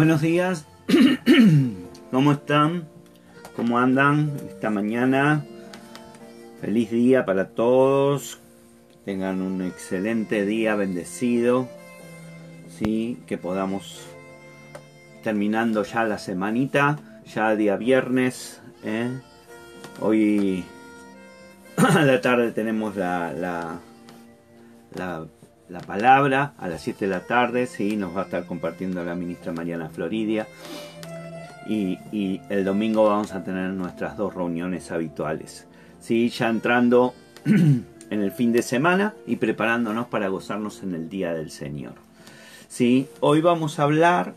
Buenos días, ¿cómo están? ¿Cómo andan esta mañana? Feliz día para todos, tengan un excelente día bendecido, ¿sí? que podamos terminando ya la semanita, ya día viernes, ¿eh? hoy a la tarde tenemos la, la, la la palabra a las 7 de la tarde, sí, nos va a estar compartiendo la ministra Mariana Floridia. Y, el domingo vamos a tener nuestras dos reuniones habituales. Sí, ya entrando en el fin de semana y preparándonos para gozarnos en el día del Señor. Sí, hoy vamos a hablar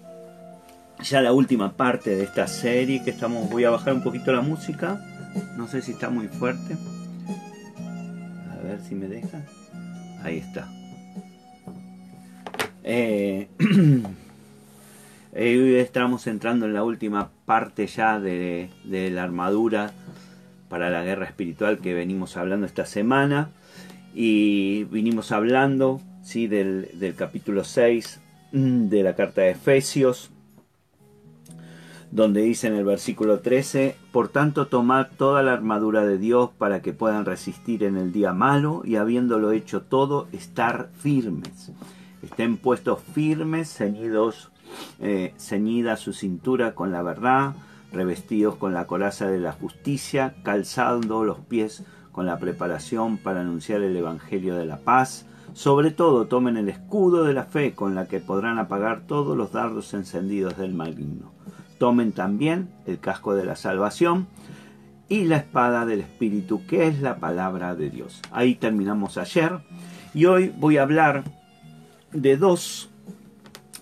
ya la última parte de esta serie que estamos. Voy a bajar un poquito la música. No sé si está muy fuerte. A ver si me deja. Ahí está. Eh, hoy estamos entrando en la última parte ya de, la armadura para la guerra espiritual que venimos hablando esta semana. Y vinimos hablando ¿sí? del, del capítulo 6 mm, de la carta de Efesios, donde dice en el versículo 13, Por tanto tomad toda la armadura de Dios para que puedan resistir en el día malo y habiéndolo hecho todo, estar firmes estén puestos firmes, ceñidos, eh, ceñida su cintura con la verdad, revestidos con la coraza de la justicia, calzando los pies con la preparación para anunciar el Evangelio de la paz. Sobre todo tomen el escudo de la fe con la que podrán apagar todos los dardos encendidos del maligno. Tomen también el casco de la salvación y la espada del Espíritu, que es la palabra de Dios. Ahí terminamos ayer y hoy voy a hablar de dos,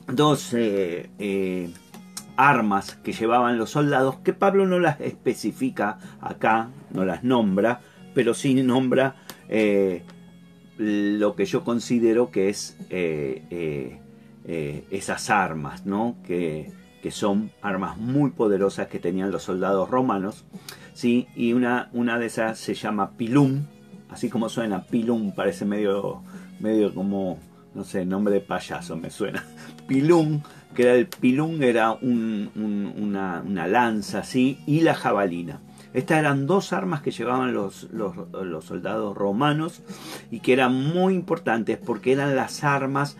dos eh, eh, armas que llevaban los soldados, que Pablo no las especifica acá, no las nombra, pero sí nombra eh, lo que yo considero que es esas armas, ¿no? Que, que, son armas muy poderosas que tenían los soldados romanos, ¿sí? y una, una de esas se llama pilum, así como suena pilum, parece medio, medio como no sé, nombre de payaso me suena. Pilung, que era el pilung era una, lanza así, y la jabalina. Estas eran dos armas que llevaban los, los, soldados romanos y que eran muy importantes porque eran las armas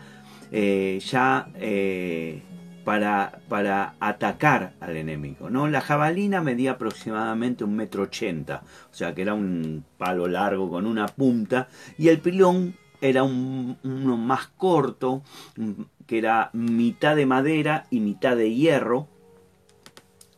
eh, ya eh, para, para, atacar al enemigo. ¿no? La jabalina medía aproximadamente un metro ochenta, o sea que era un palo largo con una punta, y el pilón era un, uno más corto, que era mitad de madera y mitad de hierro,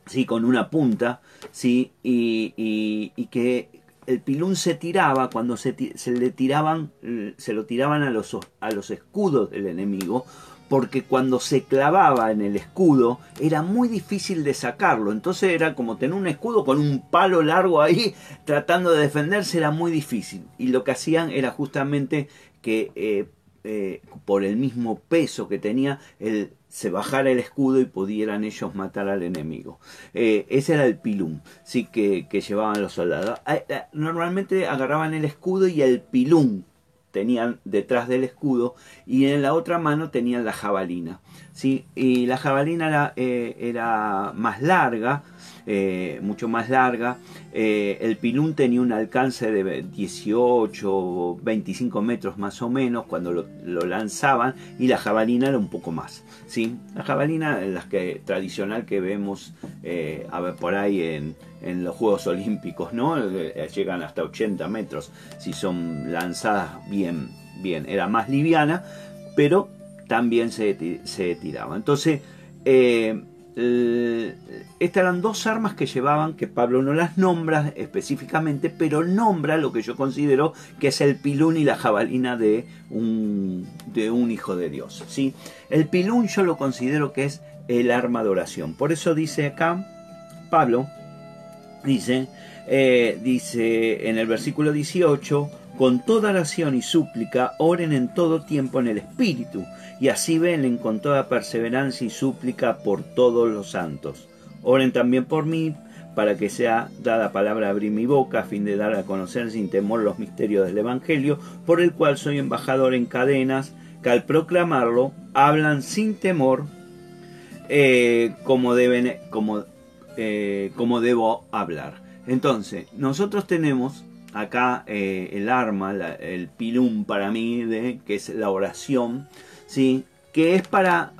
¿sí? con una punta, ¿sí? y, y, que el pilón se tiraba cuando se, se, le tiraban, se lo tiraban a los, a los escudos del enemigo, porque cuando se clavaba en el escudo era muy difícil de sacarlo. Entonces era como tener un escudo con un palo largo ahí tratando de defenderse, era muy difícil. Y lo que hacían era justamente que eh, eh, por el mismo peso que tenía, el, se bajara el escudo y pudieran ellos matar al enemigo. Eh, ese era el pilum sí, que, llevaban los soldados. Ah, normalmente agarraban el escudo y el pilum tenían detrás del escudo y en la otra mano tenían la jabalina. ¿sí? Y la jabalina era más larga, eh, mucho más larga. Eh, el pilún tenía un alcance de 18 o 25 metros más o menos cuando lo, lanzaban y la jabalina era un poco más. ¿sí? La jabalina, la que, tradicional que vemos eh, a ver, por ahí en, los Juegos Olímpicos, ¿no? llegan hasta 80 metros si son lanzadas bien, bien. Era más liviana, pero también se, se tiraba. Entonces, estas eran dos armas que llevaban, que Pablo no las nombra específicamente, pero nombra lo que yo considero que es el pilún y la jabalina de un, de un hijo de Dios. ¿sí? El pilún yo lo considero que es el arma de oración. Por eso dice acá, Pablo, dice, eh, dice en el versículo 18, con toda oración y súplica, oren en todo tiempo en el Espíritu, y así velen con toda perseverancia y súplica por todos los santos. Oren también por mí, para que sea dada palabra abrir mi boca, a fin de dar a conocer sin temor los misterios del Evangelio, por el cual soy embajador en cadenas, que al proclamarlo hablan sin temor, eh, como, deben, eh, como debo hablar. Entonces, nosotros tenemos acá eh, el arma, el pilum para mí, de, que es la oración, ¿sí? que es para,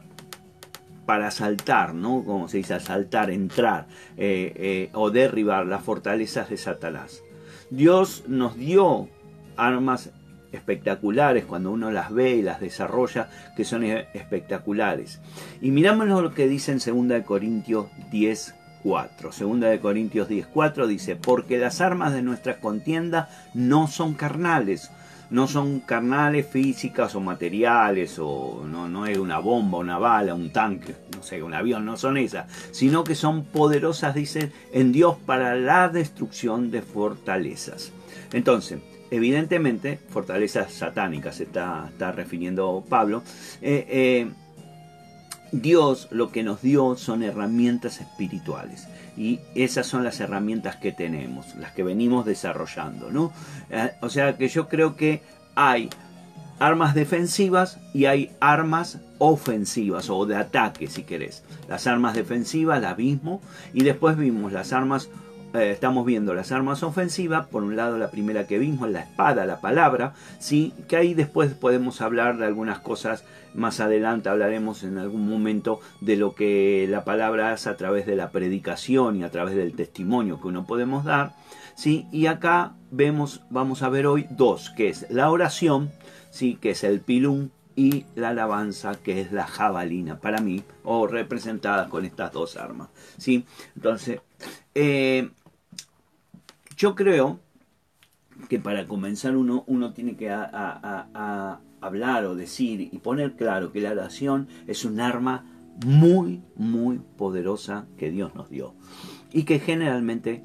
para saltar, ¿no? como se dice, saltar, entrar eh, eh, o derribar las fortalezas de Satanás. Dios nos dio armas espectaculares cuando uno las ve y las desarrolla, que son espectaculares. Y miramos lo que dice en 2 Corintios 10, 4. Segunda de Corintios 10.4 dice, porque las armas de nuestra contienda no son carnales, no son carnales físicas o materiales, o no, no es una bomba, una bala, un tanque, no sé, un avión, no son esas, sino que son poderosas, dice, en Dios para la destrucción de fortalezas. Entonces, evidentemente, fortalezas satánicas está, está refiriendo Pablo. Eh, eh, Dios lo que nos dio son herramientas espirituales y esas son las herramientas que tenemos, las que venimos desarrollando, ¿no? Eh, o sea que yo creo que hay armas defensivas y hay armas ofensivas o de ataque si querés. Las armas defensivas las mismo y después vimos las armas eh, estamos viendo las armas ofensivas, por un lado la primera que vimos, la espada, la palabra, ¿sí? que ahí después podemos hablar de algunas cosas, más adelante hablaremos en algún momento de lo que la palabra hace a través de la predicación y a través del testimonio que uno podemos dar, ¿sí? y acá vemos, vamos a ver hoy dos, que es la oración, ¿sí? que es el pilum, y la alabanza que es la jabalina para mí o representada con estas dos armas sí entonces eh, yo creo que para comenzar uno, uno tiene que hablar o decir y poner claro que la oración es un arma muy, muy poderosa que Dios nos dio. Y que generalmente,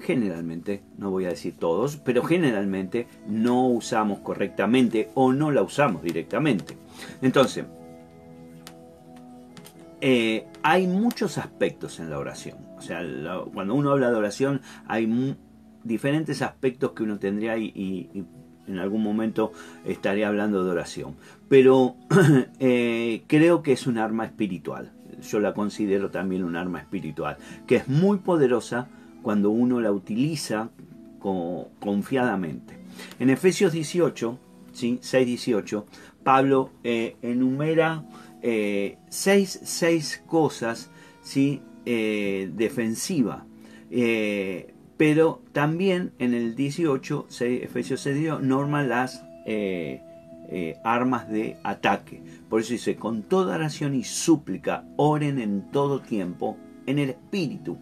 generalmente, no voy a decir todos, pero generalmente no usamos correctamente o no la usamos directamente. Entonces, eh, hay muchos aspectos en la oración. O sea, cuando uno habla de oración hay diferentes aspectos que uno tendría y, en algún momento estaría hablando de oración. Pero eh, creo que es un arma espiritual. Yo la considero también un arma espiritual, que es muy poderosa cuando uno la utiliza confiadamente. En Efesios 18, ¿sí? 6-18, Pablo eh, enumera eh, seis, cosas ¿sí? defensivas pero también en el 18, Efesios 6 dio norma las eh, eh, armas de ataque. Por eso dice, con toda oración y súplica, oren en todo tiempo en el Espíritu.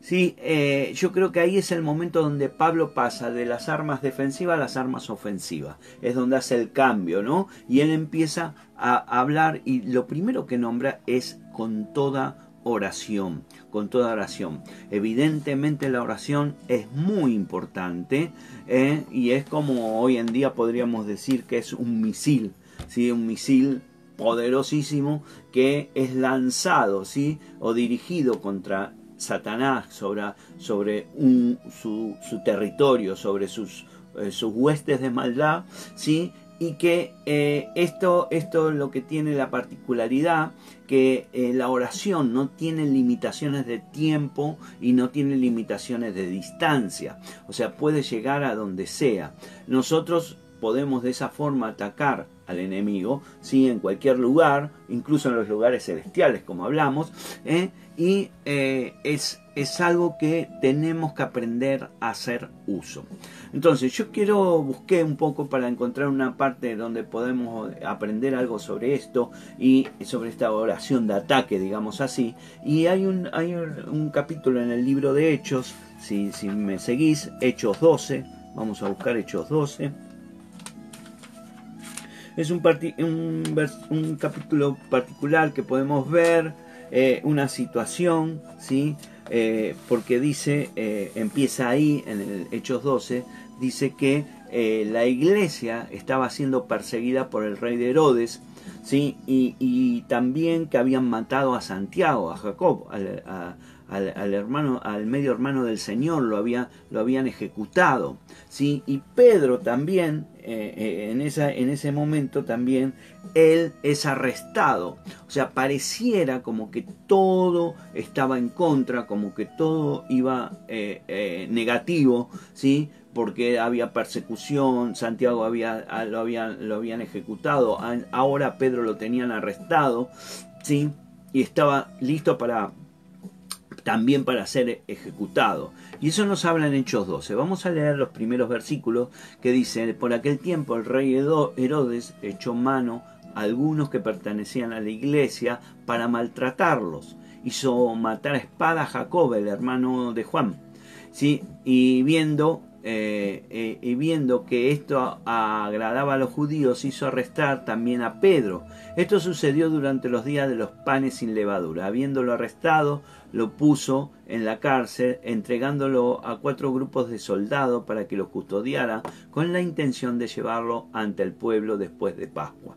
Sí, eh, yo creo que ahí es el momento donde Pablo pasa de las armas defensivas a las armas ofensivas. Es donde hace el cambio, ¿no? Y él empieza a hablar y lo primero que nombra es con toda oración, con toda oración. Evidentemente la oración es muy importante ¿eh? y es como hoy en día podríamos decir que es un misil, ¿sí? un misil poderosísimo que es lanzado ¿sí? o dirigido contra Satanás, sobre, sobre su, territorio, sobre sus, eh, sus huestes de maldad, ¿sí? Y que eh, esto, esto lo que tiene la particularidad que eh, la oración no tiene limitaciones de tiempo y no tiene limitaciones de distancia, o sea, puede llegar a donde sea. Nosotros podemos de esa forma atacar al enemigo, ¿sí? en cualquier lugar, incluso en los lugares celestiales, como hablamos, ¿eh? y eh, es, es algo que tenemos que aprender a hacer uso. Entonces, yo quiero, busqué un poco para encontrar una parte donde podemos aprender algo sobre esto y sobre esta oración de ataque, digamos así, y hay un, hay un, capítulo en el libro de Hechos, si, si me seguís, Hechos 12, vamos a buscar Hechos 12 es un, un, capítulo particular que podemos ver eh, una situación, ¿sí? Eh, porque dice, eh, empieza ahí en el Hechos 12, dice que la iglesia estaba siendo perseguida por el rey de Herodes, ¿sí? y, también que habían matado a Santiago, a Jacob, a, al, hermano, al medio hermano del Señor, lo, había, lo habían ejecutado. ¿sí? Y Pedro también, eh, eh, en, esa, en ese momento también, él es arrestado. O sea, pareciera como que todo estaba en contra, como que todo iba eh, negativo, ¿sí? porque había persecución, Santiago había, lo, habían, lo habían ejecutado, ahora Pedro lo tenían arrestado, ¿sí? y estaba listo para, también para ser ejecutado. Y eso nos habla en Hechos 12. Vamos a leer los primeros versículos que dicen, por aquel tiempo el rey Herodes echó mano a algunos que pertenecían a la iglesia para maltratarlos. Hizo matar a espada a Jacob, el hermano de Juan. ¿Sí? Y viendo eh, eh, y viendo que esto agradaba a los judíos, hizo arrestar también a Pedro. Esto sucedió durante los días de los panes sin levadura. Habiéndolo arrestado, lo puso en la cárcel, entregándolo a cuatro grupos de soldados para que lo custodiara, con la intención de llevarlo ante el pueblo después de Pascua.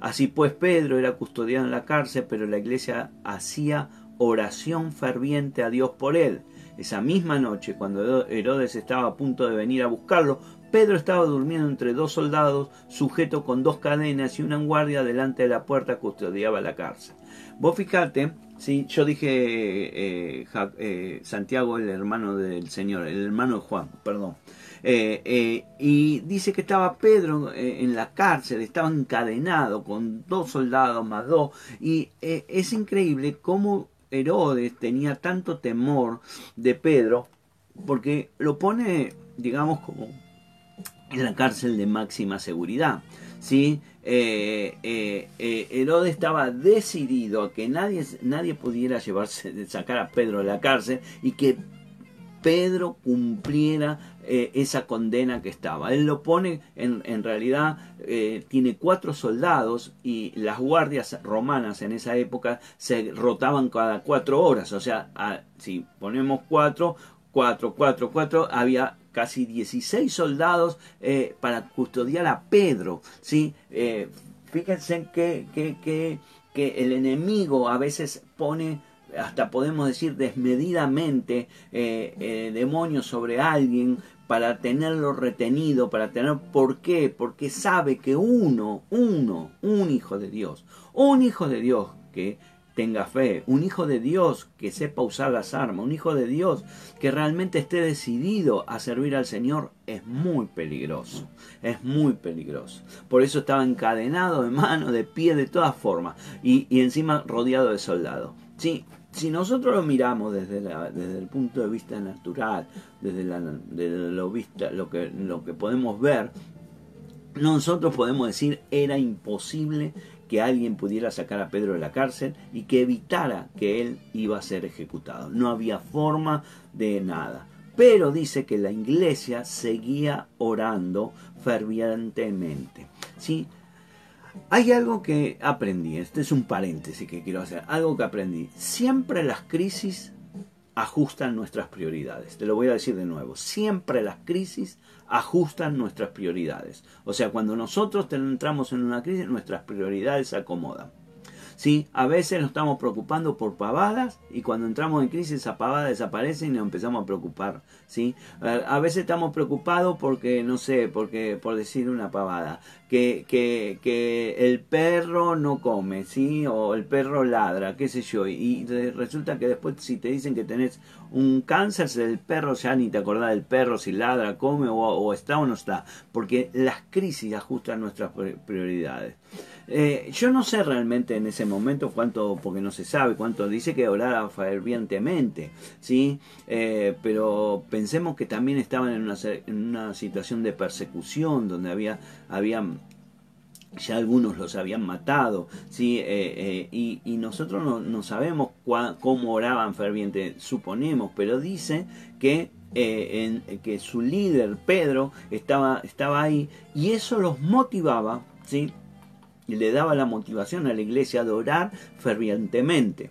Así pues, Pedro era custodiado en la cárcel, pero la iglesia hacía oración ferviente a Dios por él esa misma noche, cuando Herodes estaba a punto de venir a buscarlo, Pedro estaba durmiendo entre dos soldados, sujeto con dos cadenas y una guardia delante de la puerta custodiaba la cárcel. Vos fijate, ¿sí? yo dije eh, eh, Santiago, el hermano del Señor, el hermano de Juan, perdón. Eh, y dice que estaba Pedro en la cárcel, estaba encadenado con dos soldados más dos. Y es increíble cómo Herodes tenía tanto temor de Pedro porque lo pone, digamos, como en la cárcel de máxima seguridad. ¿sí? Eh, eh, eh, Herodes estaba decidido a que nadie, nadie pudiera llevarse, sacar a Pedro de la cárcel y que Pedro cumpliera eh, esa condena que estaba. Él lo pone, en, en realidad, eh, tiene cuatro soldados y las guardias romanas en esa época se rotaban cada cuatro horas. O sea, si ponemos cuatro, cuatro, cuatro, cuatro, había casi 16 soldados eh, para custodiar a Pedro. ¿sí? fíjense que, que, que, que el enemigo a veces pone hasta podemos decir desmedidamente eh, eh, demonios sobre alguien para tenerlo retenido, para tener por qué, porque sabe que uno, uno, un hijo de Dios, un hijo de Dios que tenga fe, un hijo de Dios que sepa usar las armas, un hijo de Dios que realmente esté decidido a servir al Señor, es muy peligroso, es muy peligroso. Por eso estaba encadenado de mano, de pie, de todas formas, y, y encima rodeado de soldados. Sí, si nosotros lo miramos desde, desde el punto de vista natural, desde, lo, vista, lo, que, lo que podemos ver, nosotros podemos decir era imposible que alguien pudiera sacar a Pedro de la cárcel y que evitara que él iba a ser ejecutado. No había forma de nada. Pero dice que la iglesia seguía orando fervientemente. ¿sí? Hay algo que aprendí, este es un paréntesis que quiero hacer, algo que aprendí. Siempre las crisis ajustan nuestras prioridades. Te lo voy a decir de nuevo. Siempre las crisis ajustan nuestras prioridades. O sea, cuando nosotros entramos en una crisis, nuestras prioridades se acomodan. ¿Sí? A veces nos estamos preocupando por pavadas y cuando entramos en crisis esa pavada desaparece y nos empezamos a preocupar, ¿sí? A veces estamos preocupados porque, no sé, porque por decir una pavada, que, que, que el perro no come, ¿sí? O el perro ladra, qué sé yo, y resulta que después si te dicen que tenés un cáncer, el perro ya ni te acordás del perro si ladra, come o, está o no está, porque las crisis ajustan nuestras prioridades. Eh, yo no sé realmente en ese momento cuánto, porque no se sabe cuánto, dice que oraba fervientemente, ¿sí? Eh, pero pensemos que también estaban en una, en una situación de persecución, donde había, habían ya algunos los habían matado, ¿sí? Eh, y, nosotros no, sabemos cómo oraban ferviente, suponemos, pero dice que, en, que su líder, Pedro, estaba, estaba ahí y eso los motivaba, ¿sí? y le daba la motivación a la iglesia de orar fervientemente.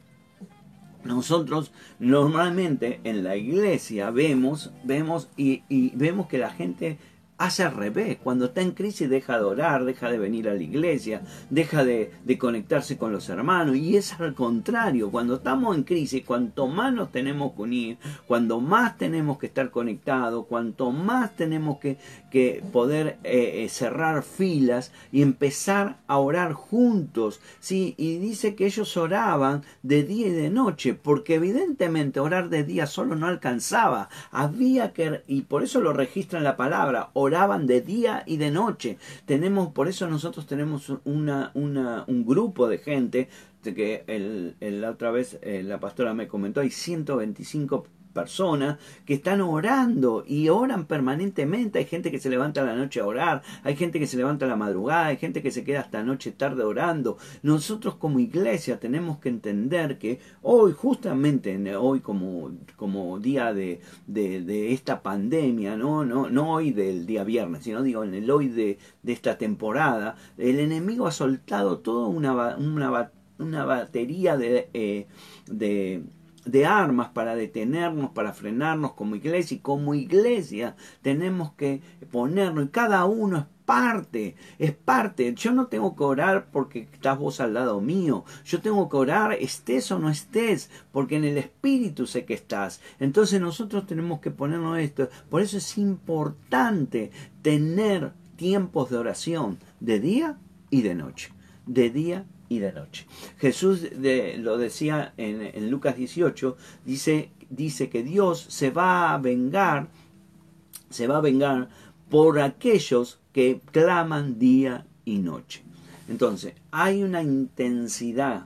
Nosotros normalmente en la iglesia vemos, vemos y, y vemos que la gente hace al revés. Cuando está en crisis deja de orar, deja de venir a la iglesia, deja de, conectarse con los hermanos. Y es al contrario. Cuando estamos en crisis, cuanto más nos tenemos que unir, cuando más tenemos que estar conectados, cuanto más tenemos que, que poder eh, eh, cerrar filas y empezar a orar juntos. ¿sí? Y dice que ellos oraban de día y de noche, porque evidentemente orar de día solo no alcanzaba. Había que, y por eso lo registra en la palabra, oraban de día y de noche. Tenemos, por eso nosotros tenemos una, una, un grupo de gente que el, la otra vez eh, la pastora me comentó, hay 125 personas que están orando y oran permanentemente. Hay gente que se levanta a la noche a orar, hay gente que se levanta a la madrugada, hay gente que se queda hasta noche tarde orando. Nosotros como iglesia tenemos que entender que hoy, justamente hoy como, como día de, de, esta pandemia, ¿no? No, no hoy del día viernes, sino digo en el hoy de, de esta temporada, el enemigo ha soltado toda una, una, una batería de, eh, de de armas para detenernos, para frenarnos como iglesia y como iglesia tenemos que ponernos y cada uno es parte, es parte. Yo no tengo que orar porque estás vos al lado mío. Yo tengo que orar estés o no estés, porque en el Espíritu sé que estás. Entonces nosotros tenemos que ponernos esto. Por eso es importante tener tiempos de oración de día y de noche. De día y de noche. Jesús lo decía en, Lucas 18, dice, dice que Dios se va a vengar, se va a vengar por aquellos que claman día y noche. Entonces, hay una intensidad,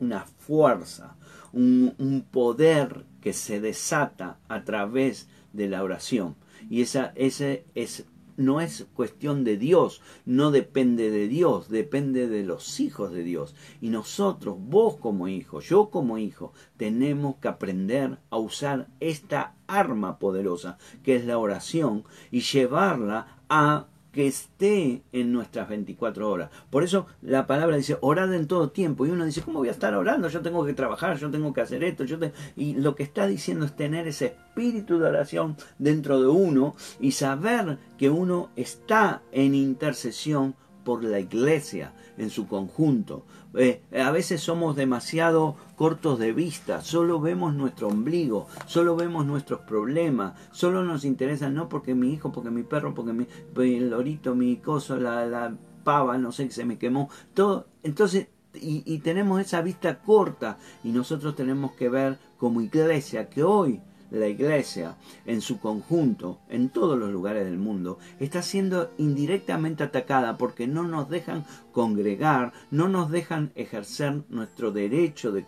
una fuerza, un, un poder que se desata a través de la oración. Y esa, ese es no es cuestión de Dios, no depende de Dios, depende de los hijos de Dios. Y nosotros, vos como hijo, yo como hijo, tenemos que aprender a usar esta arma poderosa que es la oración y llevarla a que esté en nuestras 24 horas. Por eso la palabra dice, orad en todo tiempo. Y uno dice, ¿cómo voy a estar orando? Yo tengo que trabajar, yo tengo que hacer esto. Yo Y lo que está diciendo es tener ese espíritu de oración dentro de uno y saber que uno está en intercesión por la iglesia en su conjunto. Eh, a veces somos demasiado cortos de vista, solo vemos nuestro ombligo, solo vemos nuestros problemas, solo nos interesa no porque mi hijo, porque mi perro, porque mi, el lorito, mi coso, la, la pava, no sé, se me quemó, todo. Entonces, y, y tenemos esa vista corta y nosotros tenemos que ver como iglesia que hoy la iglesia en su conjunto, en todos los lugares del mundo, está siendo indirectamente atacada porque no nos dejan congregar, no nos dejan ejercer nuestro derecho de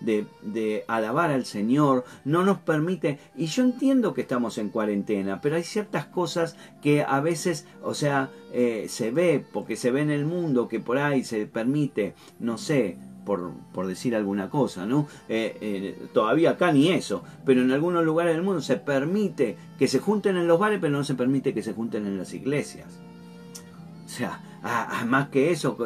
de, alabar al Señor, no nos permite, y yo entiendo que estamos en cuarentena, pero hay ciertas cosas que a veces, o sea, eh, se ve, porque se ve en el mundo que por ahí se permite, no sé, por, decir alguna cosa, ¿no? Eh, eh, todavía acá ni eso, pero en algunos lugares del mundo se permite que se junten en los bares, pero no se permite que se junten en las iglesias. Sea, más que eso,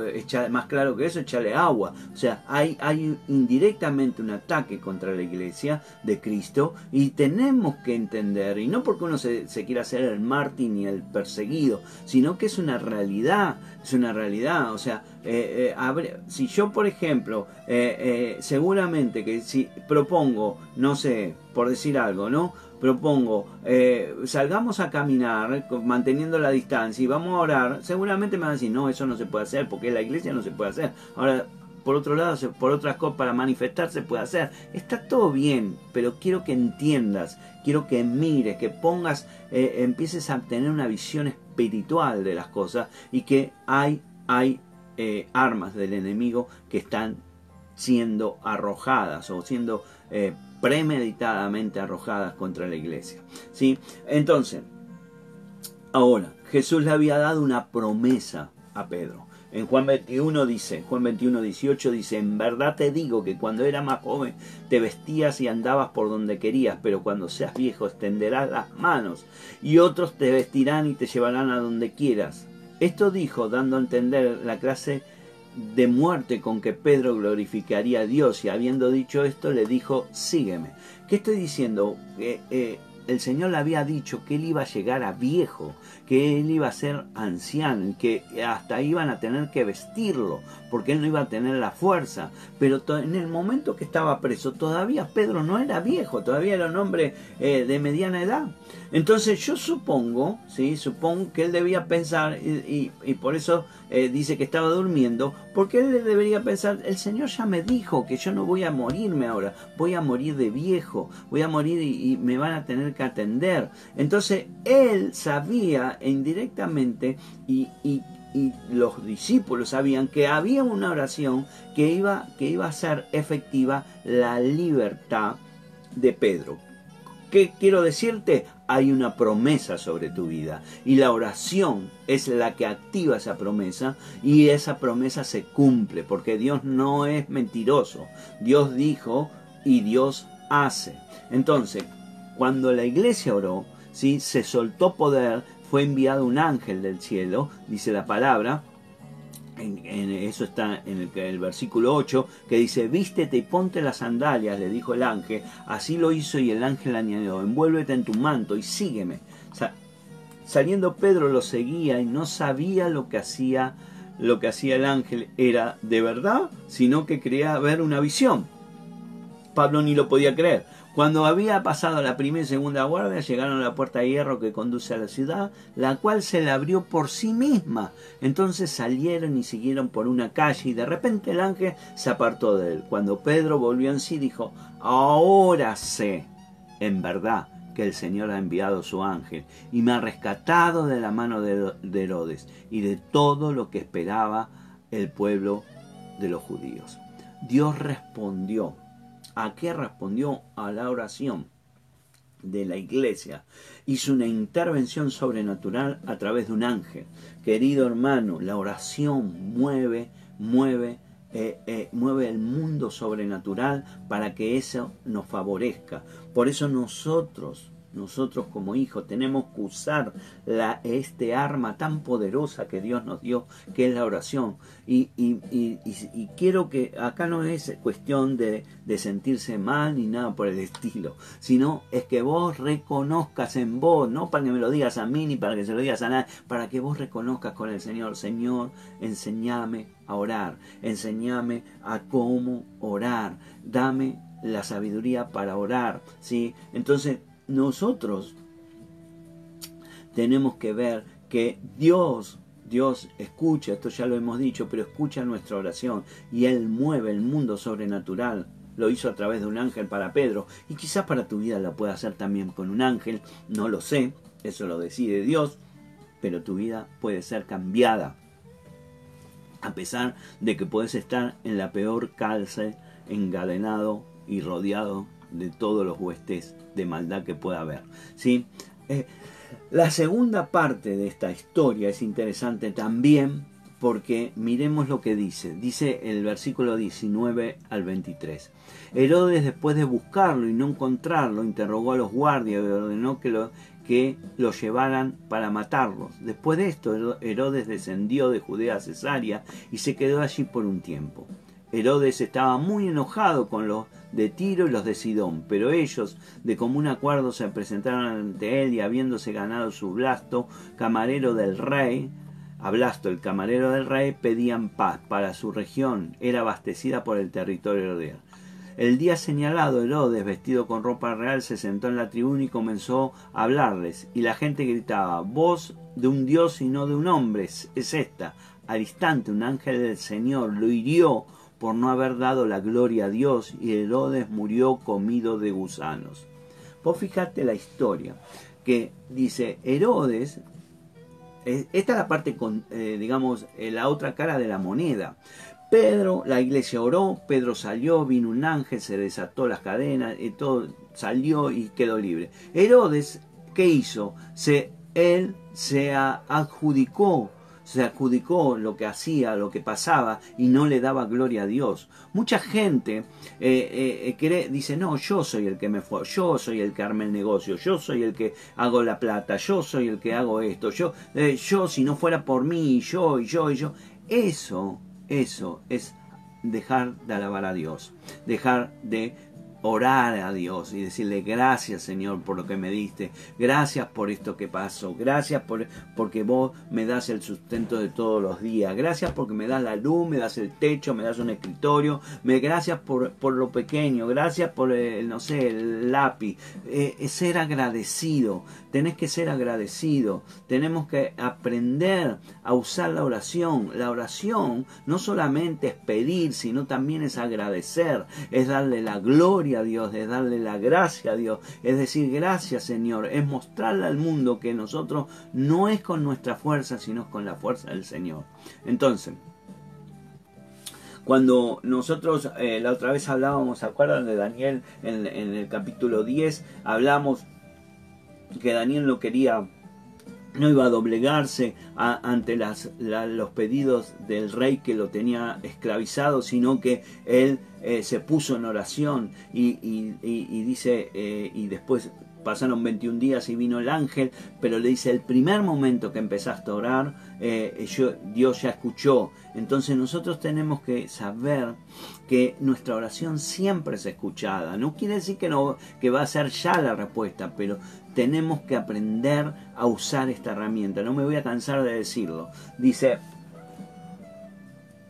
más claro que eso, echarle agua. O sea, hay, hay indirectamente un ataque contra la iglesia de Cristo y tenemos que entender, y no porque uno se, se quiera hacer el mártir ni el perseguido, sino que es una realidad, es una realidad. O sea, eh, eh, si yo, por ejemplo, eh, seguramente que si propongo, no sé, por decir algo, ¿no? Propongo, eh, salgamos a caminar manteniendo la distancia y vamos a orar, seguramente me van a decir, no, eso no se puede hacer, porque en la iglesia no se puede hacer. Ahora, por otro lado, por otras cosas, para manifestar se puede hacer. Está todo bien, pero quiero que entiendas, quiero que mires, que pongas, eh, empieces a tener una visión espiritual de las cosas y que hay, hay eh, armas del enemigo que están siendo arrojadas o siendo premeditadamente arrojadas contra la iglesia. ¿sí? Entonces, ahora, Jesús le había dado una promesa a Pedro. En Juan 21 dice, Juan 21, 18 dice, en verdad te digo que cuando eras más joven te vestías y andabas por donde querías, pero cuando seas viejo extenderás las manos y otros te vestirán y te llevarán a donde quieras. Esto dijo, dando a entender la clase muerte con que Pedro glorificaría a Dios y habiendo dicho esto le dijo, sígueme. ¿Qué estoy diciendo? Eh, eh, el Señor le había dicho que él iba a llegar a viejo, que él iba a ser anciano que hasta iban a tener que vestirlo, porque él no iba a tener la fuerza. Pero en el momento que estaba preso, todavía Pedro no era viejo, todavía era un hombre eh, de mediana edad. Entonces yo supongo, ¿sí? supongo que él debía pensar, y, por eso eh, dice que estaba durmiendo, porque él debería pensar, el Señor ya me dijo que yo no voy a morirme ahora, voy a morir de viejo, voy a morir y, me van a tener que atender. Entonces él sabía indirectamente y, los discípulos sabían que había una oración que iba, que iba a ser efectiva la libertad de Pedro. ¿Qué quiero decirte? Hay una promesa sobre tu vida y la oración es la que activa esa promesa y esa promesa se cumple porque Dios no es mentiroso. Dios dijo y Dios hace. Entonces, cuando la iglesia oró, ¿sí? se soltó poder, fue enviado un ángel del cielo, dice la palabra, en, eso está en el, versículo 8, que dice, vístete y ponte las sandalias, le dijo el ángel, así lo hizo y el ángel añadió, envuélvete en tu manto y sígueme. saliendo Pedro lo seguía y no sabía lo que hacía lo que hacía el ángel era de verdad, sino que quería ver una visión. Pablo ni lo podía creer. Cuando había pasado la primera y segunda guardia, llegaron a la puerta de hierro que conduce a la ciudad, la cual se le abrió por sí misma. Entonces salieron y siguieron por una calle y de repente el ángel se apartó de él. Cuando Pedro volvió en sí, dijo, ahora sé, en verdad, que el Señor ha enviado su ángel y me ha rescatado de la mano de Herodes y de todo lo que esperaba el pueblo de los judíos. Dios respondió ¿A qué respondió? A la oración de la iglesia. Hizo una intervención sobrenatural a través de un ángel. Querido hermano, la oración mueve, mueve, eh, eh, mueve el mundo sobrenatural para que eso nos favorezca. Por eso nosotros nosotros como hijos tenemos que usar este arma tan poderosa que Dios nos dio, que es la oración. Y, quiero que acá no es cuestión de, sentirse mal ni nada por el estilo, sino es que vos reconozcas en vos, no para que me lo digas a mí ni para que se lo digas a nadie, para que vos reconozcas con el Señor, Señor, enseñame a orar, enseñame a cómo orar, dame la sabiduría para orar, ¿sí? Entonces, nosotros tenemos que ver que Dios, Dios escucha, esto ya lo hemos dicho, pero escucha nuestra oración y Él mueve el mundo sobrenatural. Lo hizo a través de un ángel para Pedro y quizás para tu vida lo pueda hacer también con un ángel, no lo sé, eso lo decide Dios, pero tu vida puede ser cambiada. A pesar de que puedes estar en la peor cárcel, encadenado y rodeado de todos los huestes de maldad que pueda haber. ¿sí? Eh, la segunda parte de esta historia es interesante también porque miremos lo que dice. Dice el versículo 19 al 23. Herodes, después de buscarlo y no encontrarlo, interrogó a los guardias y ordenó que lo, que lo llevaran para matarlos. Después de esto, Herodes descendió de Judea a Cesarea y se quedó allí por un tiempo. Herodes estaba muy enojado con los de Tiro y los de Sidón, pero ellos de común acuerdo se presentaron ante él y habiéndose ganado su blasto, camarero del rey, a Blasto, el camarero del rey, pedían paz para su región, era abastecida por el territorio de El día señalado, Herodes, vestido con ropa real, se sentó en la tribuna y comenzó a hablarles, y la gente gritaba, voz de un dios y no de un hombre, es esta. Al instante un ángel del Señor lo hirió por no haber dado la gloria a Dios, y Herodes murió comido de gusanos. Vos fijate la historia, que dice, Herodes esta es la parte, con, eh, digamos, eh, la otra cara de la moneda. Pedro, la iglesia oró, Pedro salió, vino un ángel, se desató las cadenas, y todo salió y quedó libre. Herodes, ¿qué hizo? Se, él se adjudicó se adjudicó lo que hacía, lo que pasaba y no le daba gloria a Dios. Mucha gente eh, eh dice, no, yo soy el que me fue, yo soy el que arme el negocio, yo soy el que hago la plata, yo soy el que hago esto, yo, eh, yo si no fuera por mí, yo y yo y yo. Eso, eso es dejar de alabar a Dios, dejar de orar a Dios y decirle gracias Señor por lo que me diste, gracias por esto que pasó, gracias por, porque vos me das el sustento de todos los días, gracias porque me das la luz, me das el techo, me das un escritorio, me, gracias por, por lo pequeño, gracias por el, no sé, el lápiz, eh, ser agradecido, tenés que ser agradecido, tenemos que aprender a usar la oración, la oración no solamente es pedir, sino también es agradecer, es darle la gloria, a Dios, de darle la gracia a Dios, es decir, gracias Señor, es mostrarle al mundo que nosotros no es con nuestra fuerza, sino con la fuerza del Señor. Entonces, cuando nosotros eh, la otra vez hablábamos, ¿se acuerdan de Daniel en, el capítulo 10? Hablamos que Daniel no quería no iba a doblegarse ante los pedidos del rey que lo tenía esclavizado, sino que él eh, se puso en oración y, dice, eh, y después pasaron 21 días y vino el ángel, pero le dice, el primer momento que empezaste a orar, eh, Dios ya escuchó. Entonces nosotros tenemos que saber que nuestra oración siempre es escuchada. No quiere decir que, no, que va a ser ya la respuesta, pero tenemos que aprender a usar esta herramienta. No me voy a cansar de decirlo. Dice,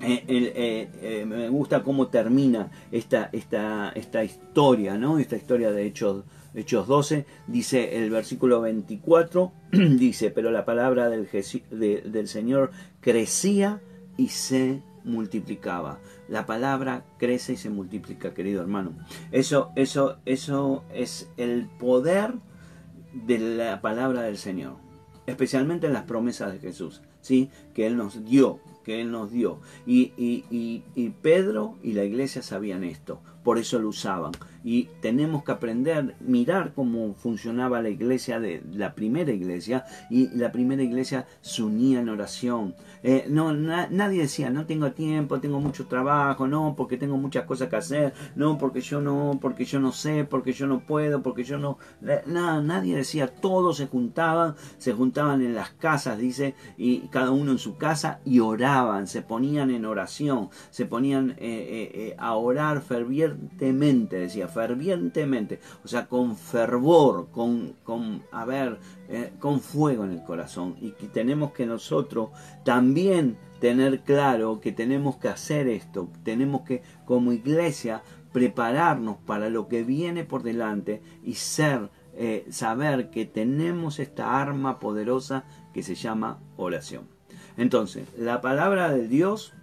eh, eh, eh, me gusta cómo termina esta, esta, esta historia, ¿no? Esta historia de Hechos, Hechos 12, dice el versículo 24, dice, pero la palabra del, del Señor crecía y se multiplicaba. La palabra crece y se multiplica, querido hermano. Eso, eso, eso es el poder de la palabra del Señor, especialmente en las promesas de Jesús, ¿sí? que Él nos dio, que Él nos dio. Y, y, y Pedro y la iglesia sabían esto, por eso lo usaban y tenemos que aprender, mirar cómo funcionaba la iglesia de la primera iglesia y la primera iglesia se unía en oración. Eh, no, nadie decía, no tengo tiempo, tengo mucho trabajo, no, porque tengo muchas cosas que hacer, no, porque yo no, porque yo no sé, porque yo no puedo, porque yo no... Nada, nadie decía, todos se juntaban, se juntaban en las casas, dice, y cada uno en su casa y oraban, se ponían en oración, se ponían eh, eh, a orar fervientemente, decía, fervientemente, o sea, con fervor, con, con eh, con fuego en el corazón. Y que tenemos que nosotros también tener claro que tenemos que hacer esto, tenemos que como iglesia prepararnos para lo que viene por delante y ser, eh, saber que tenemos esta arma poderosa que se llama oración. Entonces, la palabra de Dios,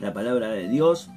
la palabra de Dios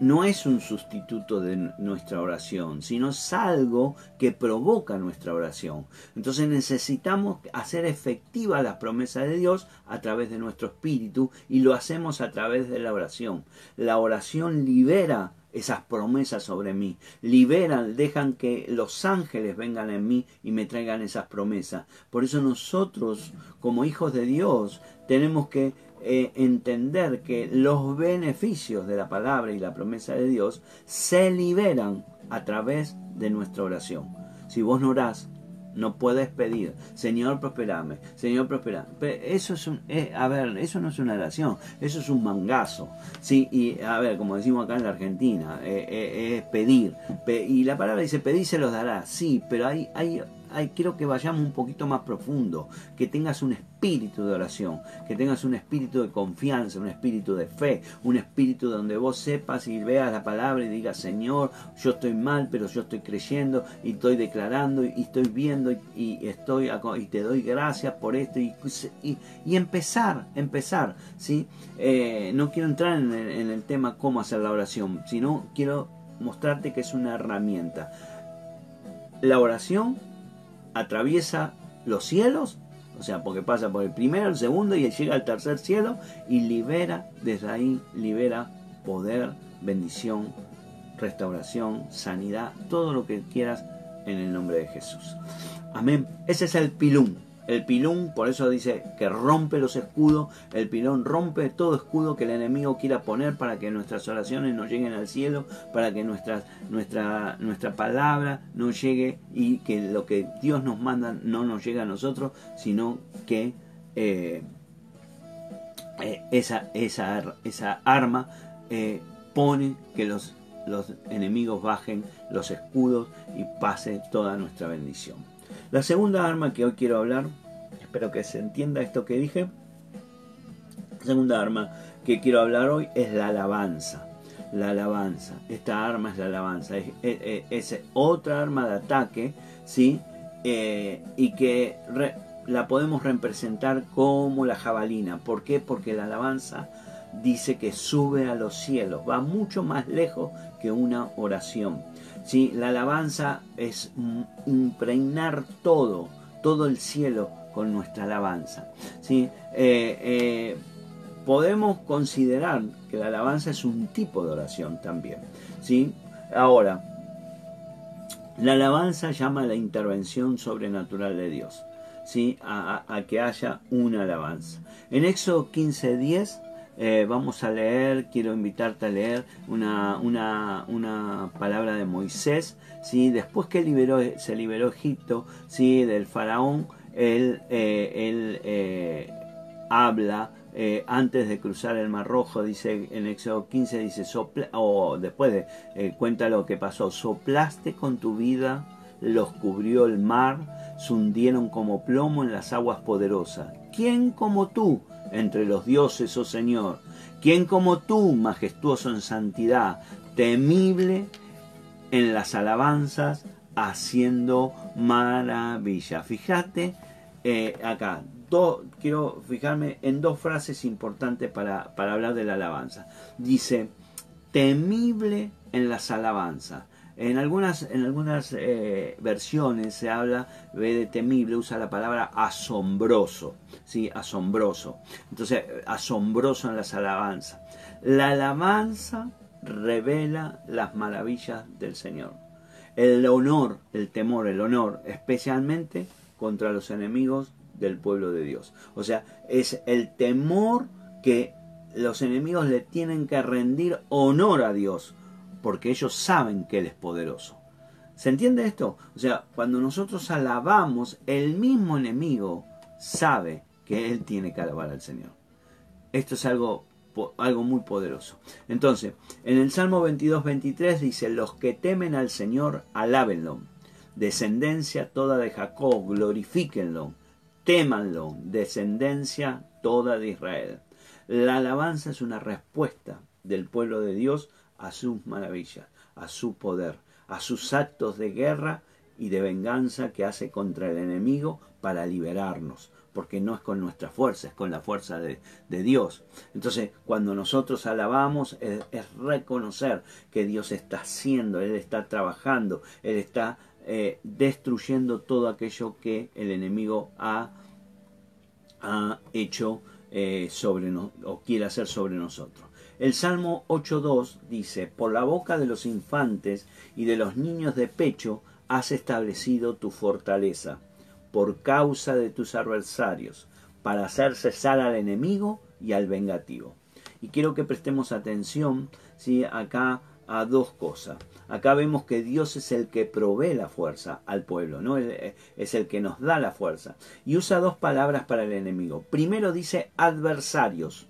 no es un sustituto de nuestra oración, sino es algo que provoca nuestra oración. Entonces necesitamos hacer efectiva la promesa de Dios a través de nuestro espíritu y lo hacemos a través de la oración. La oración libera esas promesas sobre mí. Liberan, dejan que los ángeles vengan en mí y me traigan esas promesas. Por eso nosotros, como hijos de Dios, tenemos que eh, entender que los beneficios de la palabra y la promesa de Dios se liberan a través de nuestra oración. Si vos no orás, no puedes pedir, Señor, prosperame, Señor, prosperame. Eso es un, eh, a ver, eso no es una oración, eso es un mangazo. Sí, y a ver, como decimos acá en la Argentina, eh, eh, es pedir. y la palabra dice, pedir se los dará, sí, pero hay, hay quiero que vayamos un poquito más profundo, que tengas un espíritu de oración, que tengas un espíritu de confianza, un espíritu de fe, un espíritu donde vos sepas y veas la palabra y digas, Señor, yo estoy mal, pero yo estoy creyendo y estoy declarando y estoy viendo y, estoy y te doy gracias por esto y, y, empezar, empezar, ¿sí? Eh, no quiero entrar en en el tema cómo hacer la oración, sino quiero mostrarte que es una herramienta. La oración atraviesa los cielos, o sea, porque pasa por el primero, el segundo y llega al tercer cielo y libera, desde ahí libera poder, bendición, restauración, sanidad, todo lo que quieras en el nombre de Jesús. Amén. Ese es el pilum. El pilón, por eso dice que rompe los escudos, el pilón rompe todo escudo que el enemigo quiera poner para que nuestras oraciones no lleguen al cielo, para que nuestra, nuestra, nuestra palabra no llegue y que lo que Dios nos manda no nos llegue a nosotros, sino que eh, eh, esa, esa, esa, arma eh, pone que los, los enemigos bajen los escudos y pase toda nuestra bendición. La segunda arma que hoy quiero hablar, espero que se entienda esto que dije, la segunda arma que quiero hablar hoy es la alabanza. La alabanza. Esta arma es la alabanza. Es, otra arma de ataque, ¿sí? Eh, y que la podemos representar como la jabalina. ¿Por qué? Porque la alabanza dice que sube a los cielos, va mucho más lejos que una oración. ¿Sí? La alabanza es impregnar todo, todo el cielo con nuestra alabanza. ¿sí? Eh, eh, podemos considerar que la alabanza es un tipo de oración también. ¿sí? Ahora, la alabanza llama a la intervención sobrenatural de Dios, ¿sí? a, a que haya una alabanza. En Éxodo 15.10 eh, vamos a leer, quiero invitarte a leer una, una, palabra de Moisés, ¿sí? después que liberó, se liberó Egipto ¿sí? del faraón, él, eh, él eh, habla antes de cruzar el Mar Rojo, dice en Éxodo 15, dice, o después de, cuenta lo que pasó, soplaste con tu vida, los cubrió el mar, se hundieron como plomo en las aguas poderosas. ¿Quién como tú? Entre los dioses, oh Señor. ¿Quién como tú, majestuoso en santidad, temible en las alabanzas, haciendo maravilla? Fíjate eh, acá, quiero fijarme en dos frases importantes para, para hablar de la alabanza. Dice, temible en las alabanzas. En algunas, en algunas eh, versiones se habla de temible, usa la palabra asombroso, ¿sí? asombroso. Entonces, asombroso en las alabanzas. La alabanza revela las maravillas del Señor. El honor, el temor, el honor, especialmente contra los enemigos del pueblo de Dios. O sea, es el temor que los enemigos le tienen que rendir honor a Dios porque ellos saben que Él es poderoso. ¿Se entiende esto? O sea, cuando nosotros alabamos, el mismo enemigo sabe que Él tiene que alabar al Señor. Esto es algo, algo muy poderoso. Entonces, en el Salmo 22, 23 dice, los que temen al Señor, alábenlo. Descendencia toda de Jacob, glorifíquenlo. Témanlo, descendencia toda de Israel. La alabanza es una respuesta del pueblo de Dios a sus maravillas, a su poder, a sus actos de guerra y de venganza que hace contra el enemigo para liberarnos, porque no es con nuestra fuerza, es con la fuerza de, Dios. Entonces, cuando nosotros alabamos, es, reconocer que Dios está haciendo, Él está trabajando, Él está eh, destruyendo todo aquello que el enemigo ha, ha hecho eh, sobre nosotros o quiere hacer sobre nosotros. El Salmo 8.2 dice, por la boca de los infantes y de los niños de pecho has establecido tu fortaleza, por causa de tus adversarios, para hacer cesar al enemigo y al vengativo. Y quiero que prestemos atención ¿sí? acá a dos cosas. Acá vemos que Dios es el que provee la fuerza al pueblo, ¿no? Eh, es el que nos da la fuerza. Y usa dos palabras para el enemigo. Primero dice adversarios,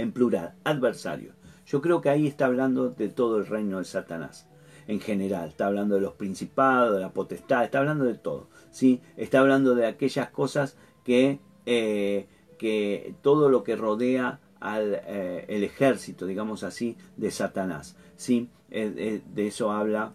en plural, adversarios. Yo creo que ahí está hablando de todo el reino de Satanás, en general. Está hablando de los principados, de la potestad, está hablando de todo. ¿sí? Está hablando de aquellas cosas que, eh, que todo lo que rodea al eh, el ejército, digamos así, de Satanás. ¿sí? Eh, de eso habla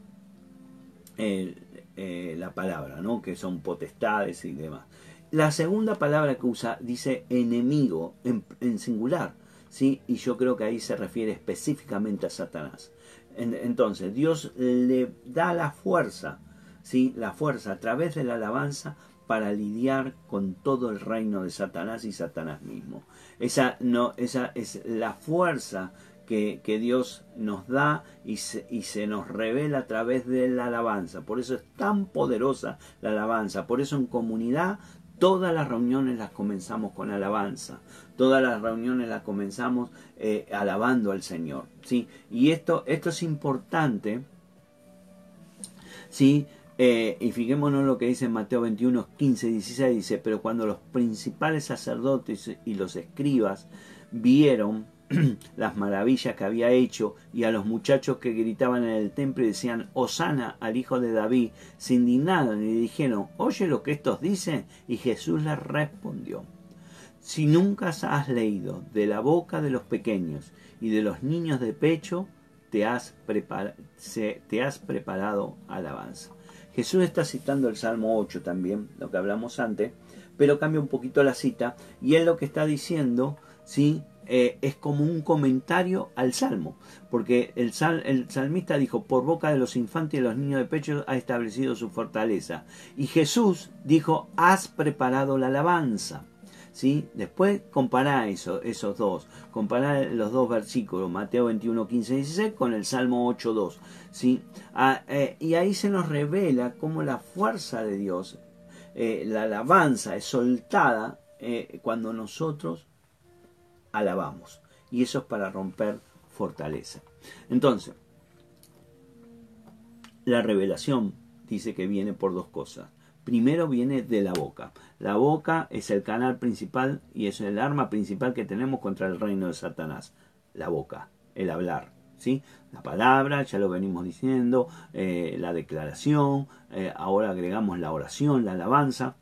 la palabra, ¿no? que son potestades y demás. La segunda palabra que usa dice enemigo en, singular, ¿sí? y yo creo que ahí se refiere específicamente a Satanás. entonces, Dios le da la fuerza, ¿sí? la fuerza a través de la alabanza para lidiar con todo el reino de Satanás y Satanás mismo. Esa, no, esa es la fuerza que, Dios nos da y se, y se, nos revela a través de la alabanza. Por eso es tan poderosa la alabanza. Por eso en comunidad todas las reuniones las comenzamos con alabanza. Todas las reuniones las comenzamos eh, alabando al Señor. ¿sí? Y esto, esto es importante. ¿sí? Eh, y fijémonos lo que dice Mateo 21, 15, 16, dice, pero cuando los principales sacerdotes y los escribas vieron las maravillas que había hecho y a los muchachos que gritaban en el templo y decían, Osana al hijo de David, se indignaron y dijeron, oye lo que estos dicen, y Jesús les respondió, si nunca has leído de la boca de los pequeños y de los niños de pecho, te has, te has preparado alabanza. Jesús está citando el Salmo 8 también, lo que hablamos antes, pero cambia un poquito la cita y él lo que está diciendo, ¿sí? Eh, es como un comentario al Salmo, porque el, el salmista dijo, por boca de los infantes y de los niños de pecho ha establecido su fortaleza. Y Jesús dijo, has preparado la alabanza. ¿Sí? Después compará eso, esos dos, compará los dos versículos, Mateo 21, 15, 16, con el Salmo 8, 2. ¿sí? Ah, eh, y ahí se nos revela cómo la fuerza de Dios, eh, la alabanza es soltada cuando nosotros alabamos. Y eso es para romper fortaleza. Entonces, la revelación dice que viene por dos cosas. Primero viene de la boca. La boca es el canal principal y es el arma principal que tenemos contra el reino de Satanás. La boca, el hablar. ¿sí? La palabra, ya lo venimos diciendo, eh, la declaración, eh, ahora agregamos la oración, la alabanza.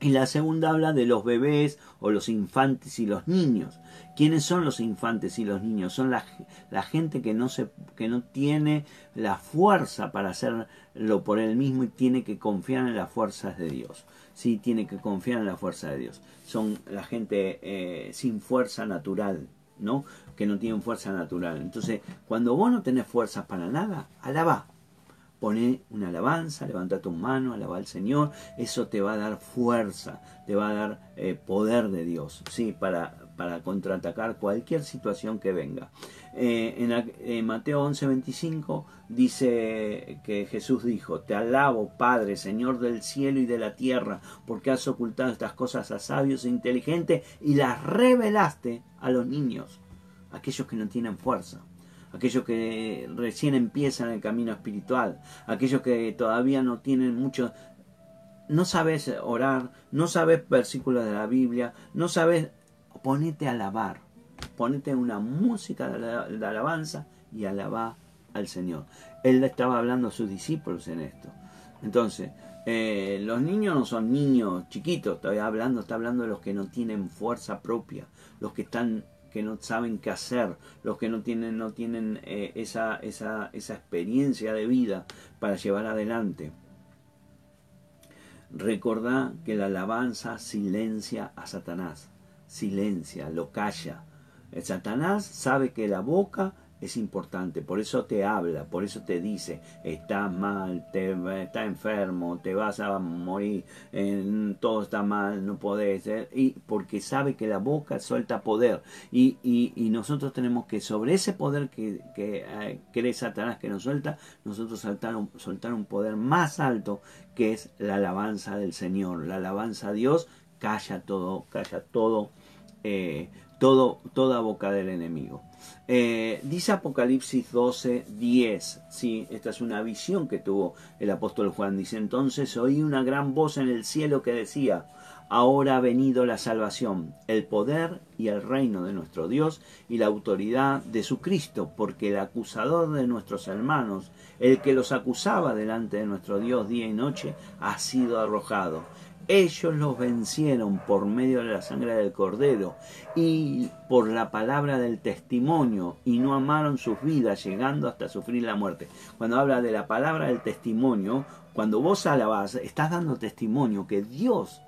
Y la segunda habla de los bebés o los infantes y los niños. ¿Quiénes son los infantes y los niños? Son la, gente que no, se, que no tiene la fuerza para hacerlo por él mismo y tiene que confiar en las fuerzas de Dios. Sí, tiene que confiar en la fuerza de Dios. Son la gente eh, sin fuerza natural, ¿no? Que no tienen fuerza natural. Entonces, cuando vos no tenés fuerzas para nada, alaba Poné una alabanza, levanta tus manos, alaba al Señor, eso te va a dar fuerza, te va a dar eh, poder de Dios, ¿sí? Para, para contraatacar cualquier situación que venga. Eh, en, en, Mateo 11:25 dice que Jesús dijo, te alabo Padre, Señor del cielo y de la tierra, porque has ocultado estas cosas a sabios e inteligentes y las revelaste a los niños, aquellos que no tienen fuerza aquellos que recién empiezan el camino espiritual, aquellos que todavía no tienen mucho, no sabes orar, no sabes versículos de la Biblia, no sabes, ponete a alabar, ponete una música de, alabanza y alaba al Señor. Él estaba hablando a sus discípulos en esto. Entonces, eh, los niños no son niños chiquitos, está hablando, está hablando de los que no tienen fuerza propia, los que están que no saben qué hacer, los que no tienen, no tienen eh, esa, esa, esa experiencia de vida para llevar adelante. Recordá que la alabanza silencia a Satanás, silencia, lo calla. El Satanás sabe que la boca es importante, por eso te habla, por eso te dice, estás mal, te, estás enfermo, te vas a morir, todo está mal, no podés, eh, y porque sabe que la boca suelta poder, y, y, nosotros tenemos que sobre ese poder que, que eh, cree Satanás que nos suelta, nosotros soltar un, soltar un poder más alto, que es la alabanza del Señor, la alabanza a Dios, calla todo, calla todo. Todo, toda boca del enemigo. Eh, dice Apocalipsis 12, 10, ¿sí? esta es una visión que tuvo el apóstol Juan, dice entonces oí una gran voz en el cielo que decía, ahora ha venido la salvación, el poder y el reino de nuestro Dios y la autoridad de su Cristo, porque el acusador de nuestros hermanos, el que los acusaba delante de nuestro Dios día y noche, ha sido arrojado. Ellos los vencieron por medio de la sangre del cordero y por la palabra del testimonio y no amaron sus vidas llegando hasta sufrir la muerte. Cuando habla de la palabra del testimonio, cuando vos alabás, estás dando testimonio que Dios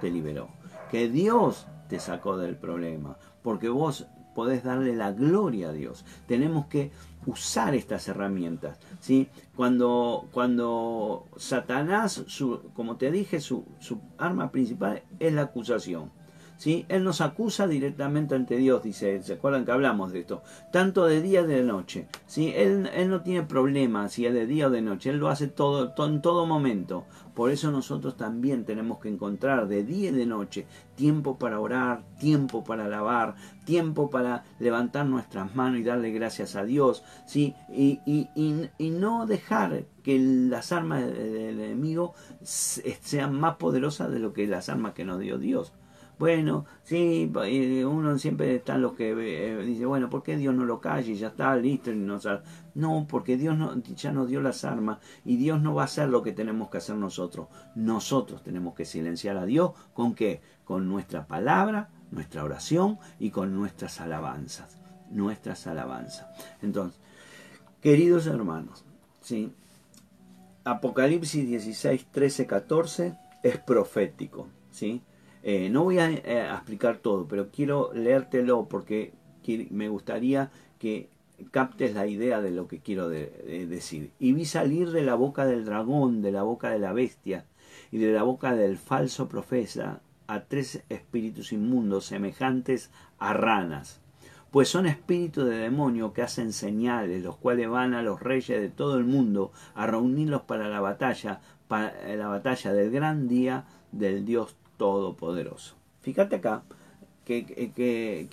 te liberó, que Dios te sacó del problema, porque vos podés darle la gloria a Dios. Tenemos que usar estas herramientas. ¿sí? Cuando, cuando Satanás, su, como te dije, su, su arma principal es la acusación. ¿sí? Él nos acusa directamente ante Dios, dice, ¿se acuerdan que hablamos de esto? Tanto de día y de noche, ¿sí? Él, él no tiene problema si es de día o de noche, Él lo hace todo, en todo momento. Por eso nosotros también tenemos que encontrar de día y de noche tiempo para orar, tiempo para alabar, tiempo para levantar nuestras manos y darle gracias a Dios, ¿sí? Y, y, y, no dejar que las armas del enemigo sean más poderosas de lo que las armas que nos dio Dios. Bueno, sí, uno siempre está en los que eh, dice, bueno, ¿por qué Dios no lo calle? Ya está, listo. Y no, no, porque Dios ya nos dio las armas y Dios no va a hacer lo que tenemos que hacer nosotros. Nosotros tenemos que silenciar a Dios con qué? Con nuestra palabra, nuestra oración y con nuestras alabanzas. Nuestras alabanzas. Entonces, queridos hermanos, ¿sí? Apocalipsis 16, 13, 14 es profético. ¿sí? Eh, no voy eh, a, explicar todo, pero quiero leértelo porque me gustaría que captes la idea de lo que quiero decir. Y vi salir de la boca del dragón, de la boca de la bestia y de la boca del falso profeta a tres espíritus inmundos semejantes a ranas, pues son espíritus de demonio que hacen señales, los cuales van a los reyes de todo el mundo a reunirlos para la batalla, para la batalla del gran día del Dios Todopoderoso. Fíjate acá que, que,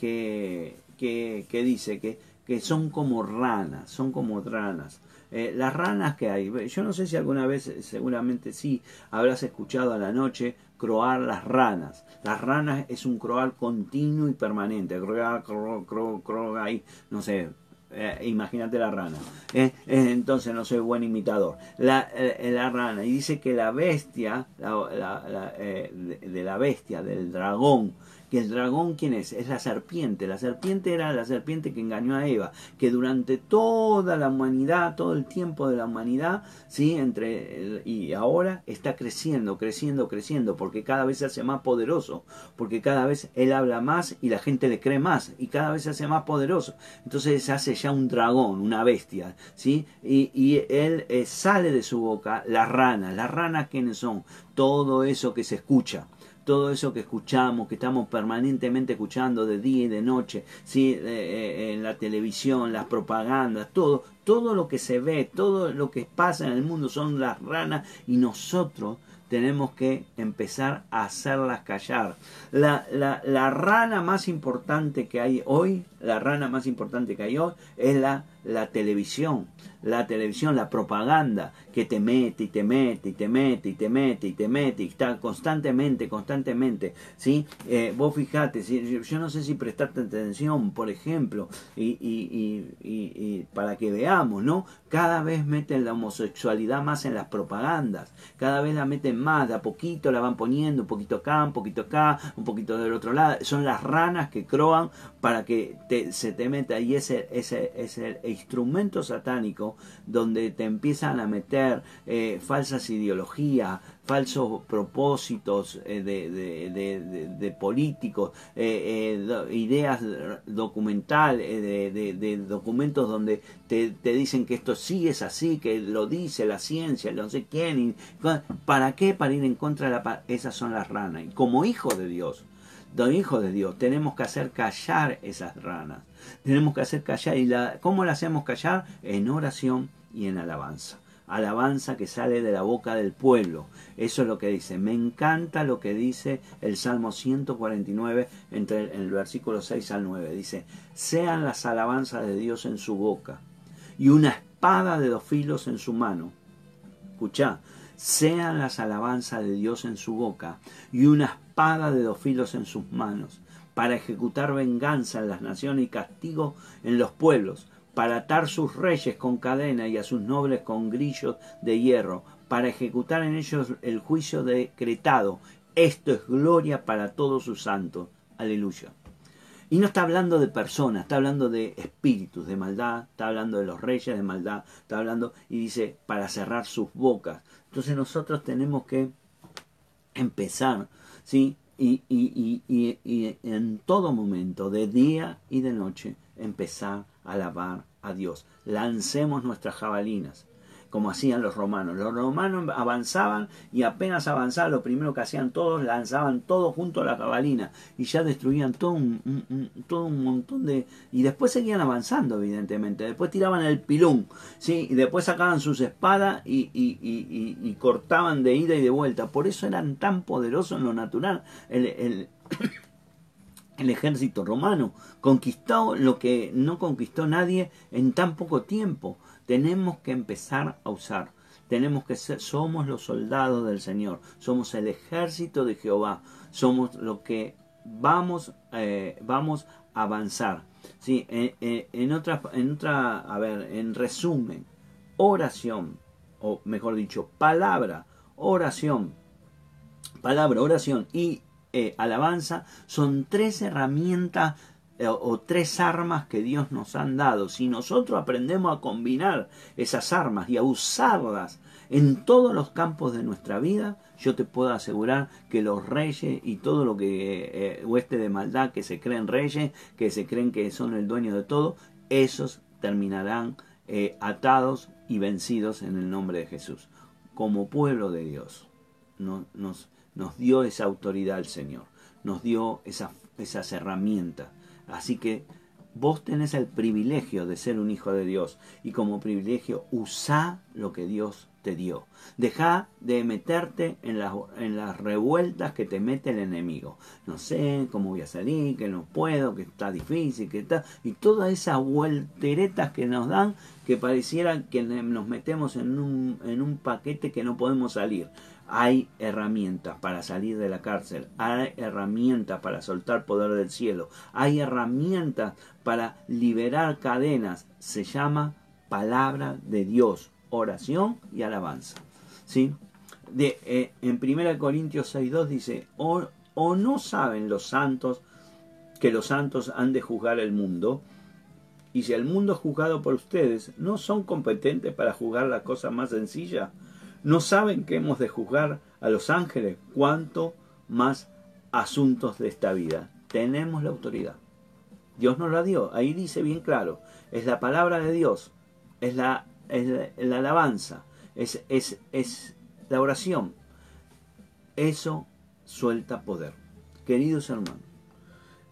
que, que dice que, son como ranas, son como ranas. Eh, las ranas que hay, yo no sé si alguna vez, seguramente sí, habrás escuchado a la noche croar las ranas. Las ranas es un croar continuo y permanente. Croar, cro, cro, cro, ahí, no sé, eh, imagínate la rana. Eh, eh, entonces no soy buen imitador. La, la, rana. Y dice que la bestia, de la bestia, del dragón, que el dragón, ¿quién es? Es la serpiente. La serpiente era la serpiente que engañó a Eva, que durante toda la humanidad, todo el tiempo de la humanidad, ¿sí? Entre, y ahora está creciendo, creciendo, creciendo, porque cada vez se hace más poderoso, porque cada vez él habla más y la gente le cree más, y cada vez se hace más poderoso. Entonces se hace ya un dragón, una bestia, ¿sí? Y, y él eh, sale de su boca las ranas. ¿Las ranas quiénes son? Todo eso que se escucha todo eso que escuchamos, que estamos permanentemente escuchando de día y de noche, ¿sí? Eh, en la televisión, las propagandas, todo, todo lo que se ve, todo lo que pasa en el mundo son las ranas y nosotros tenemos que empezar a hacerlas callar. La, la, la rana más importante que hay hoy, la rana más importante que hay hoy es la la televisión, la televisión, la propaganda que te mete y te mete y te mete y te mete y te mete y está constantemente, constantemente, ¿sí? Eh, vos fijate, yo no sé si prestarte atención, por ejemplo, y, y, y, para que veamos, ¿no? Cada vez meten la homosexualidad más en las propagandas, cada vez la meten más, de a poquito la van poniendo, un poquito acá, un poquito acá, un poquito del otro lado, son las ranas que croan para que te, se te meta y ese, ese, ese instrumento satánico donde te empiezan a meter eh, falsas ideologías, falsos propósitos eh, de, políticos, eh, ideas documentales, de, documentos donde te, dicen que esto sí es así, que lo dice la ciencia, no sé quién. ¿Para qué? Para ir en contra de la... Esas son las ranas. Y como hijo de Dios, hijo de Dios, tenemos que hacer callar esas ranas tenemos que hacer callar. ¿Y la, cómo la hacemos callar? En oración y en alabanza. alabanza que sale de la boca del pueblo. Eso es lo que dice. Me encanta lo que dice el Salmo 149 entre el, versículo 6 al 9. Dice, sean las alabanzas de Dios en su boca y una espada de dos filos en su mano. Escucha, sean las alabanzas de Dios en su boca y una espada de dos filos en sus manos, para ejecutar venganza en las naciones y castigo en los pueblos, para atar sus reyes con cadena y a sus nobles con grillos de hierro, para ejecutar en ellos el juicio decretado. Esto es gloria para todos sus santos. Aleluya. Y no está hablando de personas, está hablando de espíritus de maldad, está hablando de los reyes de maldad, está hablando y dice para cerrar sus bocas. Entonces nosotros tenemos que empezar, ¿sí? Y, y, y, y, en todo momento, de día y de noche, empezar a alabar a Dios. Lancemos nuestras jabalinas como hacían los romanos. Los romanos avanzaban y apenas avanzaban, lo primero que hacían todos, lanzaban todo junto a la cabalina y ya destruían todo un, todo un montón de... Y después seguían avanzando, evidentemente. Después tiraban el pilón, ¿sí? y después sacaban sus espadas y, y, cortaban de ida y de vuelta. Por eso eran tan poderosos en lo natural. El, el, el ejército romano conquistó lo que no conquistó nadie en tan poco tiempo tenemos que empezar a usar. Tenemos que ser, somos los soldados del Señor, somos el ejército de Jehová, somos lo que vamos, eh, vamos a avanzar. Sí, en, otra, en otra, a ver, en resumen, oración, o mejor dicho, palabra, oración, palabra, oración y eh, alabanza son tres herramientas eh, o tres armas que Dios nos han dado. Si nosotros aprendemos a combinar esas armas y a usarlas en todos los campos de nuestra vida, yo te puedo asegurar que los reyes y todo lo que eh, hueste de maldad que se creen reyes, que se creen que son el dueño de todo, esos terminarán eh, atados y vencidos en el nombre de Jesús. Como pueblo de Dios, nos, nos dio esa autoridad el Señor, nos dio esas herramientas Así que vos tenés el privilegio de ser un hijo de Dios y como privilegio usá lo que Dios te dio. Deja de meterte en las, en las revueltas que te mete el enemigo. No sé cómo voy a salir, que no puedo, que está difícil, que está... Y todas esas vuelteretas que nos dan que pareciera que nos metemos en un, en un paquete que no podemos salir. Hay herramientas para salir de la cárcel, hay herramientas para soltar poder del cielo, hay herramientas para liberar cadenas. Se llama palabra de Dios, oración y alabanza. ¿Sí? De, eh, en 1 Corintios 6.2 dice, o, o no saben los santos que los santos han de juzgar el mundo, y si el mundo es juzgado por ustedes, ¿no son competentes para juzgar la cosa más sencilla? ¿No saben que hemos de juzgar a los ángeles? ¿Cuánto más asuntos de esta vida? Tenemos la autoridad. Dios nos la dio. Ahí dice bien claro. Es la palabra de Dios. Es la, la, alabanza. Es, es, es la oración. Eso suelta poder. Queridos hermanos,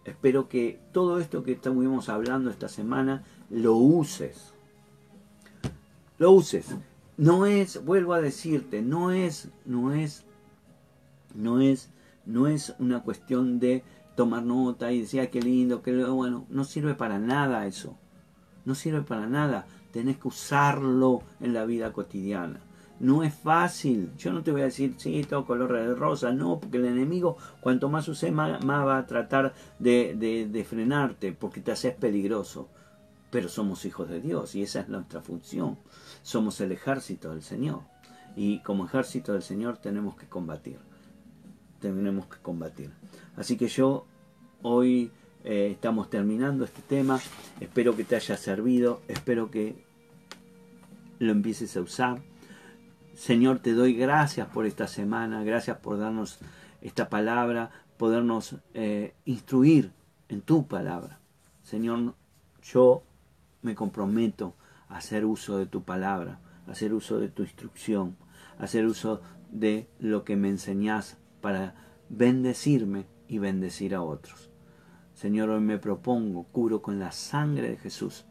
espero que todo esto que estuvimos hablando esta semana lo uses. Lo uses. No es, vuelvo a decirte, no es, no es, no es, no es una cuestión de tomar nota y decir, ah, qué lindo, qué bueno, no sirve para nada eso. No sirve para nada. Tenés que usarlo en la vida cotidiana. No es fácil. Yo no te voy a decir, sí, todo color de rosa. No, porque el enemigo, cuanto más use, más, va a tratar de, frenarte, porque te haces peligroso. Pero somos hijos de Dios y esa es nuestra función. Somos el ejército del Señor. Y como ejército del Señor tenemos que combatir. Tenemos que combatir. Así que yo hoy eh, estamos terminando este tema. Espero que te haya servido. Espero que lo empieces a usar. Señor, te doy gracias por esta semana. Gracias por darnos esta palabra. Podernos eh, instruir en tu palabra. Señor, yo me comprometo hacer uso de tu palabra, hacer uso de tu instrucción, hacer uso de lo que me enseñas para bendecirme y bendecir a otros. Señor, hoy me propongo, curo con la sangre de Jesús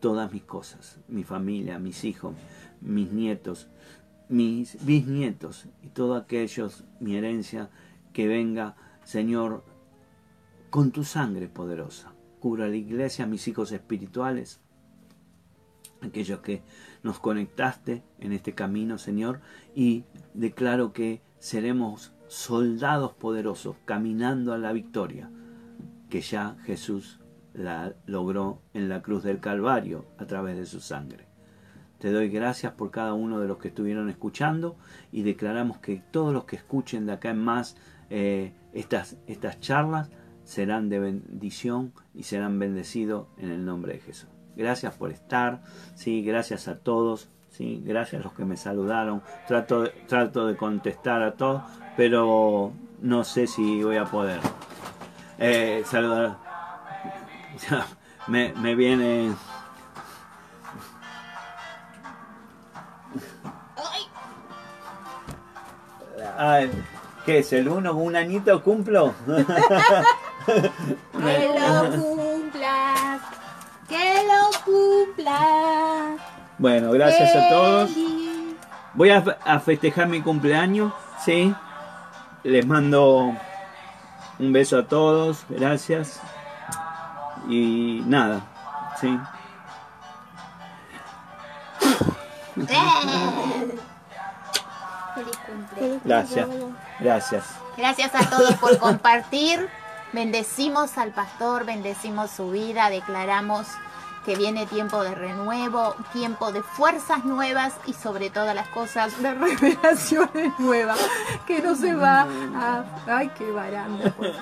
todas mis cosas, mi familia, mis hijos, mis nietos, mis bisnietos y todos aquellos, mi herencia, que venga, Señor, con tu sangre poderosa. Cura la iglesia, mis hijos espirituales, aquellos que nos conectaste en este camino, Señor, y declaro que seremos soldados poderosos caminando a la victoria que ya Jesús la logró en la cruz del Calvario a través de su sangre. Te doy gracias por cada uno de los que estuvieron escuchando y declaramos que todos los que escuchen de acá en más eh, estas, estas charlas serán de bendición y serán bendecidos en el nombre de Jesús. Gracias por estar, sí, gracias a todos, sí, gracias a los que me saludaron. Trato de, trato de contestar a todos, pero no sé si voy a poder. Eh, saludar. me, me viene. Ay, ¿Qué es el uno? ¿Un añito cumplo? que lo cumplas, que lo cumplas. Bueno, gracias a todos. Voy a, a festejar mi cumpleaños, ¿sí? Les mando un beso a todos, gracias. Y nada, ¿sí? Gracias, gracias. Gracias a todos por compartir. Bendecimos al pastor, bendecimos su vida, declaramos que viene tiempo de renuevo, tiempo de fuerzas nuevas y sobre todas las cosas de revelaciones nuevas, que no se va a... ¡Ay, qué baranda! pues.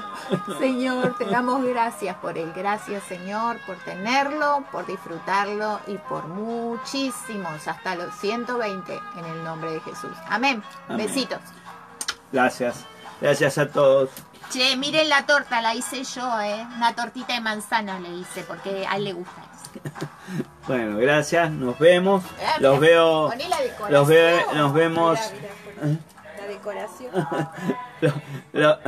Señor, te damos gracias por él. Gracias, Señor, por tenerlo, por disfrutarlo y por muchísimos, hasta los 120, en el nombre de Jesús. Amén. Amén. Besitos. Gracias. Gracias a todos. Che, miren la torta, la hice yo, ¿eh? Una tortita de manzana le hice, porque a él le gusta eso. Bueno, gracias. Nos vemos. Los veo. Poné la decoración. Los veo. Nos vemos. La decoración. Lo, lo-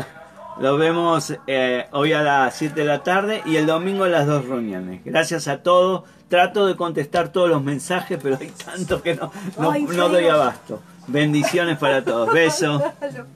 lo vemos eh, hoy a las 7 de la tarde y el domingo a las dos reuniones. Gracias a todos. Trato de contestar todos los mensajes, pero hay tanto que no, no, Ay, no doy abasto. Bendiciones para todos. Besos.